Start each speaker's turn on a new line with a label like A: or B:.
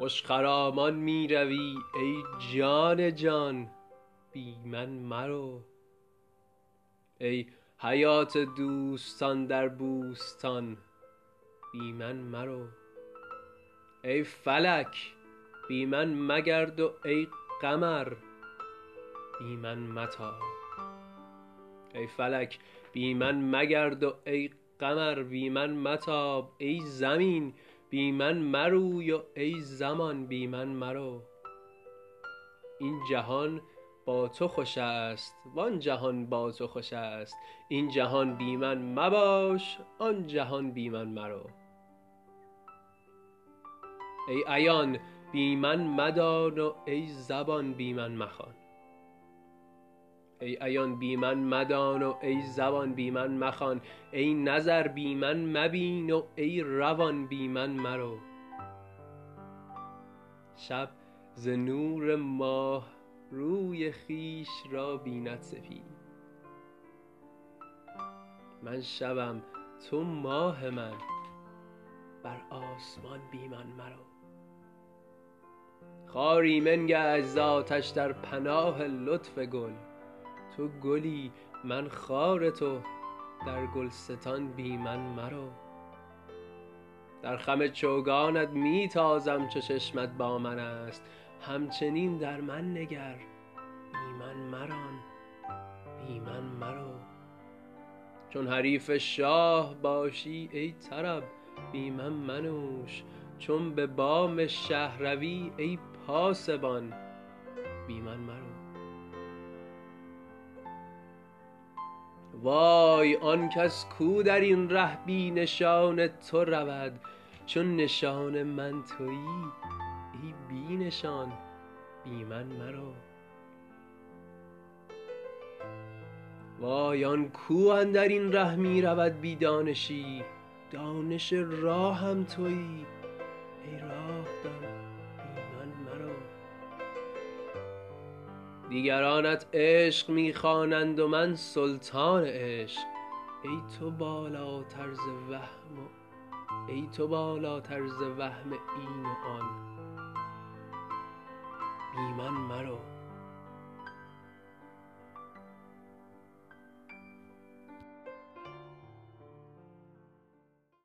A: خوش خرامان می روی ای جان جان بی من مرو. ای حیات دوستان در بوستان بی من مرو. ای فلک بی من مگرد و ای قمر بی من متاب ای فلک بی من مگرد و ای قمر بی من متاب ای زمین بی من مروی و ای زمان بی من مرو. این جهان با تو خوش است وآن جهان با تو خوش است. این جهان بی من مباش آن جهان بی من مرو. ای عیان بی من مدان و ای زبان بی من مخوان. ای عیان بی من مدان و ای زبان بی من مخوان. ای نظر بی من مبین و ای روان بی من مرو. شب ز نور ماه روی خویش را بیند سپید. من شبم تو ماه من بر آسمان بی من مرو. خار ایمن گشت ز آتش در پناه لطف گل. تو گلی من خار تو در گلستان بی من مرو. در خم چوگانت می تازم چو چشمت با من است همچنین در من نگر بی من مران بی من مرو. چون حریف شاه باشی ای طرب بی من منوش چون به بام شه روی ای پاسبان بی من مرو. وای آن کس کو در این ره بی نشان تو رود چون نشان من تویی ای بی نشان بی من مرو. وای آن کو اندر این ره می رود بی دانشی دانش راهم تویی ای راه دان. دیگرانت عشق می خوانند و من سلطان عشق. ای تو بالاتر ز وهم این و آن. بی من مرو.